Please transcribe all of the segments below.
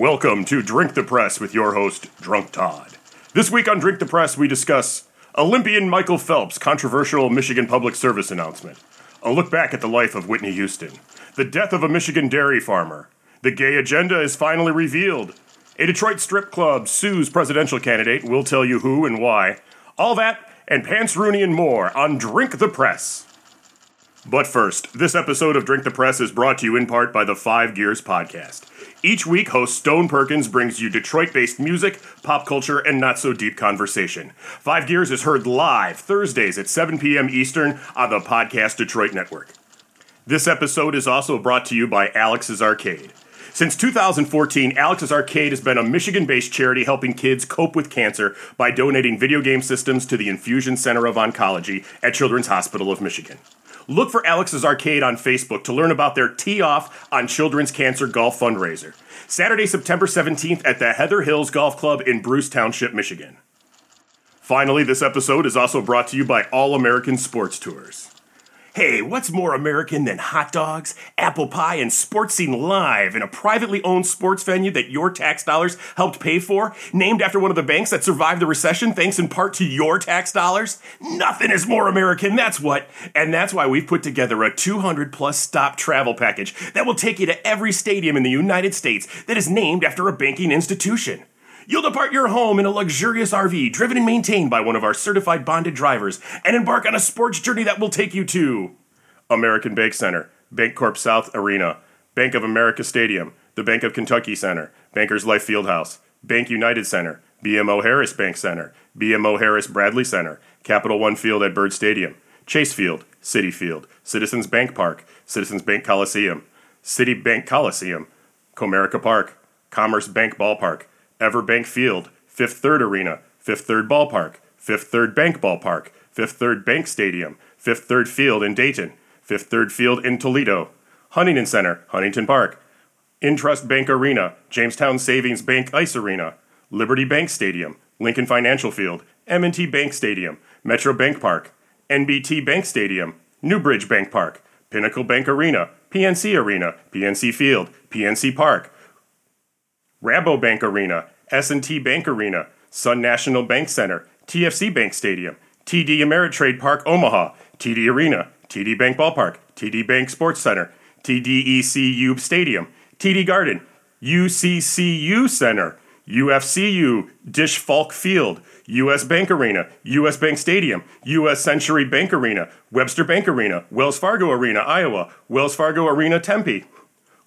Welcome to Drink the Press with your host, Drunk Todd. This week on Drink the Press, we discuss Olympian Michael Phelps' controversial Michigan public service announcement, a look back at the life of Whitney Houston, the death of a Michigan dairy farmer, the gay agenda is finally revealed, a Detroit strip club sues presidential candidate, we'll tell you who and why, all that and Pants Rooney and more on Drink the Press. But first, this episode of Drink the Press is brought to you in part by the Five Gears Podcast. Each week, host Stone Perkins brings you Detroit based music, pop culture, and not so deep conversation. Five Gears is heard live Thursdays at 7 p.m. Eastern on the Podcast Detroit Network. This episode is also brought to you by Alex's Arcade. Since 2014, Alex's Arcade has been a Michigan based charity helping kids cope with cancer by donating video game systems to the Infusion Center of Oncology at Children's Hospital of Michigan. Look for Alex's Arcade on Facebook to learn about their Tee Off on Children's Cancer Golf fundraiser. Saturday, September 17th at the Heather Hills Golf Club in Bruce Township, Michigan. Finally, this episode is also brought to you by All American Sports Tours. Hey, what's more American than hot dogs, apple pie, and sports scene live in a privately owned sports venue that your tax dollars helped pay for? Named after one of the banks that survived the recession thanks in part to your tax dollars? Nothing is more American, that's what. And that's why we've put together a 200 plus stop travel package that will take you to every stadium in the United States that is named after a banking institution. You'll depart your home in a luxurious RV driven and maintained by one of our certified bonded drivers and embark on a sports journey that will take you to American Bank Center, BancorpSouth Arena, Bank of America Stadium, the Bank of Kentucky Center, Bankers Life Fieldhouse, BankUnited Center, BMO Harris Bank Center, BMO Harris Bradley Center, Capital One Field at Byrd Stadium, Chase Field, Citi Field, Citizens Bank Park, Citizens Bank Coliseum, City Bank Coliseum, Comerica Park, Commerce Bank Ballpark, Everbank Field, Fifth Third Arena, Fifth Third Ballpark, Fifth Third Bank Ballpark, Fifth Third Bank Stadium, Fifth Third Field in Dayton, Fifth Third Field in Toledo, Huntington Center, Huntington Park, Intrust Bank Arena, Jamestown Savings Bank Ice Arena, Liberty Bank Stadium, Lincoln Financial Field, M&T Bank Stadium, Metro Bank Park, NBT Bank Stadium, Newbridge Bank Park, Pinnacle Bank Arena, PNC Arena, PNC Field, PNC Park, Rabobank Arena, S&T Bank Arena, Sun National Bank Center, TFC Bank Stadium, TD Ameritrade Park Omaha, TD Arena, TD Bank Ballpark, TD Bank Sports Center, TDECU Stadium, TD Garden, UCCU Center, UFCU, Disch-Falk Field, US Bank Arena, US Bank Stadium, US Century Bank Arena, Webster Bank Arena, Wells Fargo Arena, Iowa, Wells Fargo Arena, Tempe,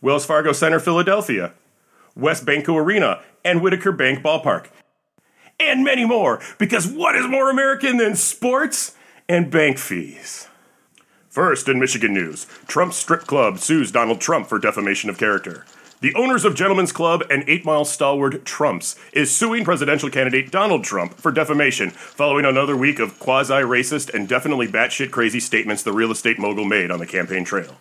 Wells Fargo Center, Philadelphia, WesBanco Arena, and Whitaker Bank Ballpark. And many more, because what is more American than sports and bank fees? First, in Michigan news, Trump's Strip Club sues Donald Trump for defamation of character. The owners of Gentlemen's Club and Eight Mile stalwart Trumps is suing presidential candidate Donald Trump for defamation following another week of quasi racist and definitely batshit crazy statements the real estate mogul made on the campaign trail.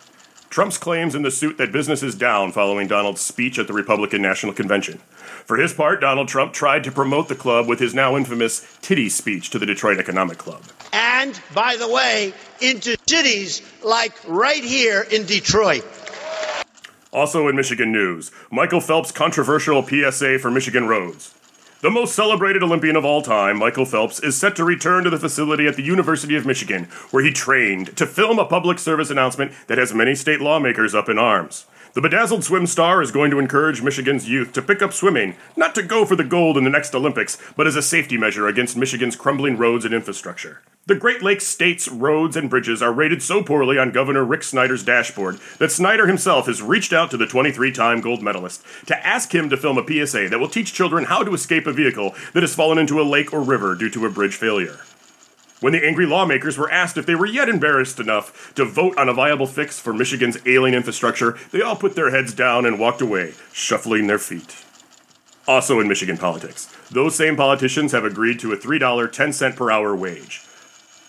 Trump's claims in the suit that business is down following Donald's speech at the Republican National Convention. For his part, Donald Trump tried to promote the club with his now infamous titty speech to the Detroit Economic Club. And, by the way, into cities like right here in Detroit. Also in Michigan news, Michael Phelps' controversial PSA for Michigan roads. The most celebrated Olympian of all time, Michael Phelps, is set to return to the facility at the University of Michigan, where he trained, to film a public service announcement that has many state lawmakers up in arms. The bedazzled swim star is going to encourage Michigan's youth to pick up swimming, not to go for the gold in the next Olympics, but as a safety measure against Michigan's crumbling roads and infrastructure. The Great Lakes state's roads and bridges are rated so poorly on Governor Rick Snyder's dashboard that Snyder himself has reached out to the 23 time gold medalist to ask him to film a PSA that will teach children how to escape a vehicle that has fallen into a lake or river due to a bridge failure. When the angry lawmakers were asked if they were yet embarrassed enough to vote on a viable fix for Michigan's ailing infrastructure, they all put their heads down and walked away, shuffling their feet. Also in Michigan politics, those same politicians have agreed to a $3 10 cent per hour wage.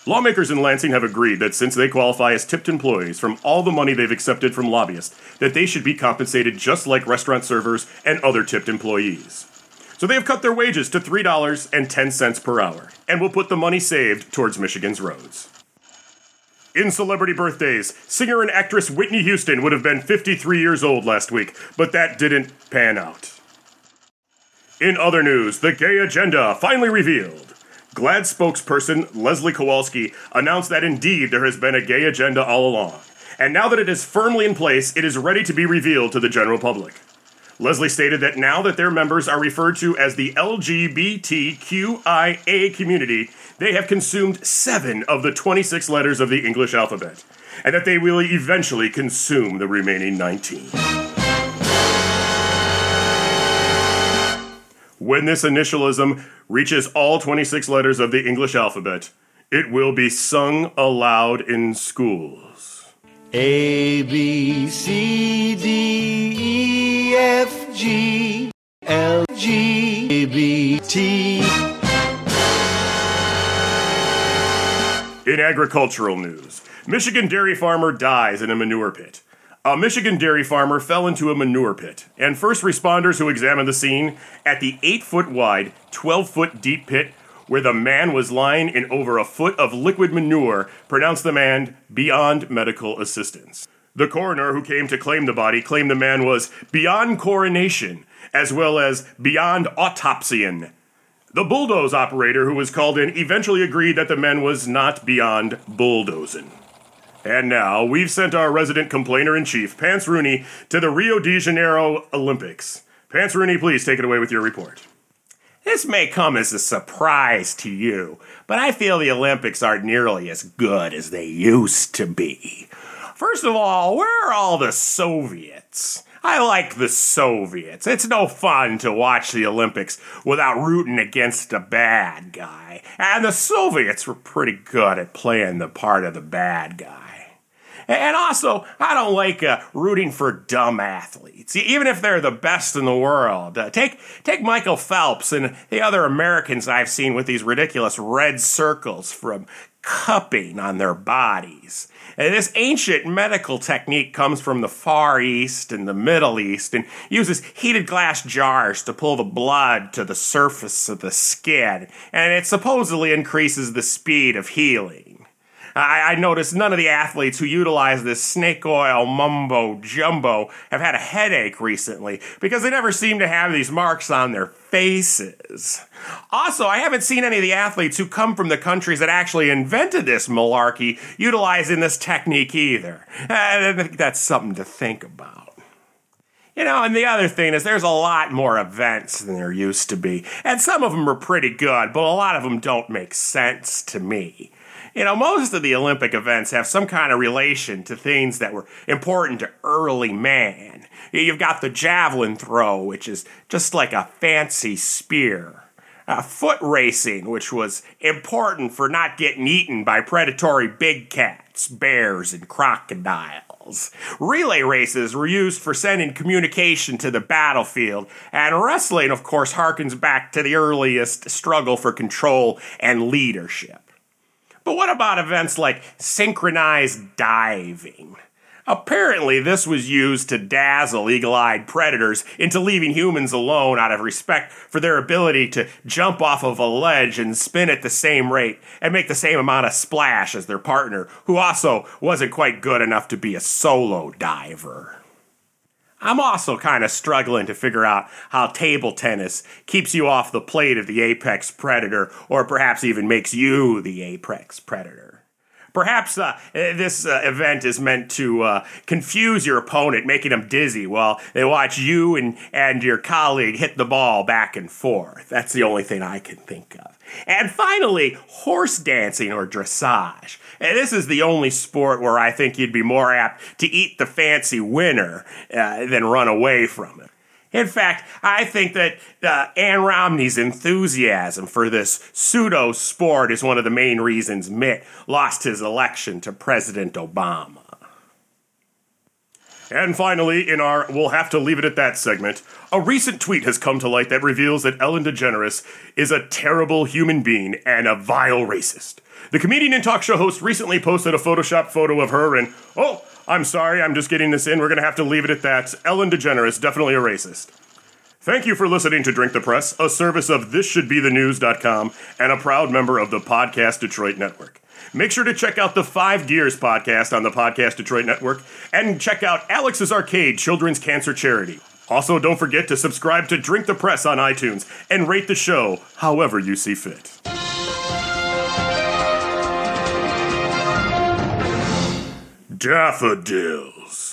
Lawmakers in Lansing have agreed that since they qualify as tipped employees from all the money they've accepted from lobbyists, that they should be compensated just like restaurant servers and other tipped employees. So they have cut their wages to $3.10 per hour, and will put the money saved towards Michigan's roads. In celebrity birthdays, singer and actress Whitney Houston would have been 53 years old last week, but that didn't pan out. In other news, the gay agenda finally revealed. GLAAD spokesperson Leslie Kowalski announced that indeed there has been a gay agenda all along, and now that it is firmly in place, it is ready to be revealed to the general public. Leslie stated that now that their members are referred to as the LGBTQIA community, they have consumed seven of the 26 letters of the English alphabet, and that they will eventually consume the remaining 19. When this initialism reaches all 26 letters of the English alphabet, it will be sung aloud in schools. A B C D E F G L G B T. In agricultural news, Michigan dairy farmer dies in a manure pit. A Michigan dairy farmer fell into a manure pit, and first responders who examined the scene at the 8 foot wide, 12 foot deep pit where the man was lying in over a foot of liquid manure pronounced the man beyond medical assistance. The coroner who came to claim the body claimed the man was beyond coronation, as well as beyond autopsyan. The bulldoze operator who was called in eventually agreed that the man was not beyond bulldozing. And now, we've sent our resident complainer in chief, Pants Rooney, to the Rio de Janeiro Olympics. Pants Rooney, please take it away with your report. This may come as a surprise to you, but I feel the Olympics aren't nearly as good as they used to be. First of all, where are all the Soviets? I like the Soviets. It's no fun to watch the Olympics without rooting against a bad guy. And the Soviets were pretty good at playing the part of the bad guy. And also, I don't like uh, rooting for dumb athletes, even if they're the best in the world. Uh, take take Michael Phelps and the other Americans I've seen with these ridiculous red circles from cupping on their bodies. And this ancient medical technique comes from the Far East and the Middle East and uses heated glass jars to pull the blood to the surface of the skin, and it supposedly increases the speed of healing. I, I noticed none of the athletes who utilize this snake oil mumbo jumbo have had a headache recently because they never seem to have these marks on their faces. Also, I haven't seen any of the athletes who come from the countries that actually invented this malarkey utilizing this technique either. Uh, I think that's something to think about. You know, and the other thing is there's a lot more events than there used to be. And some of them are pretty good, but a lot of them don't make sense to me. You know, most of the Olympic events have some kind of relation to things that were important to early man. You've got the javelin throw, which is just like a fancy spear. Uh, foot racing, which was important for not getting eaten by predatory big cats, bears, and crocodiles. Relay races were used for sending communication to the battlefield, and wrestling, of course, harkens back to the earliest struggle for control and leadership. But what about events like synchronized diving? Apparently, this was used to dazzle eagle eyed predators into leaving humans alone out of respect for their ability to jump off of a ledge and spin at the same rate and make the same amount of splash as their partner, who also wasn't quite good enough to be a solo diver. I'm also kind of struggling to figure out how table tennis keeps you off the plate of the apex predator, or perhaps even makes you the apex predator. Perhaps uh, this uh, event is meant to uh, confuse your opponent, making them dizzy while they watch you and, and your colleague hit the ball back and forth. That's the only thing I can think of. And finally, horse dancing or dressage. And this is the only sport where I think you'd be more apt to eat the fancy winner uh, than run away from it. In fact, I think that uh, Ann Romney's enthusiasm for this pseudo sport is one of the main reasons Mitt lost his election to President Obama. And finally, in our We'll Have to Leave It at That segment, a recent tweet has come to light that reveals that Ellen DeGeneres is a terrible human being and a vile racist. The comedian and talk show host recently posted a Photoshop photo of her, and oh, I'm sorry, I'm just getting this in. We're going to have to leave it at that. Ellen DeGeneres, definitely a racist. Thank you for listening to Drink the Press, a service of ThisShouldBeTheNews.com and a proud member of the Podcast Detroit Network. Make sure to check out the Five Gears podcast on the Podcast Detroit Network and check out Alex's Arcade Children's Cancer Charity. Also, don't forget to subscribe to Drink the Press on iTunes and rate the show however you see fit. Daffodils.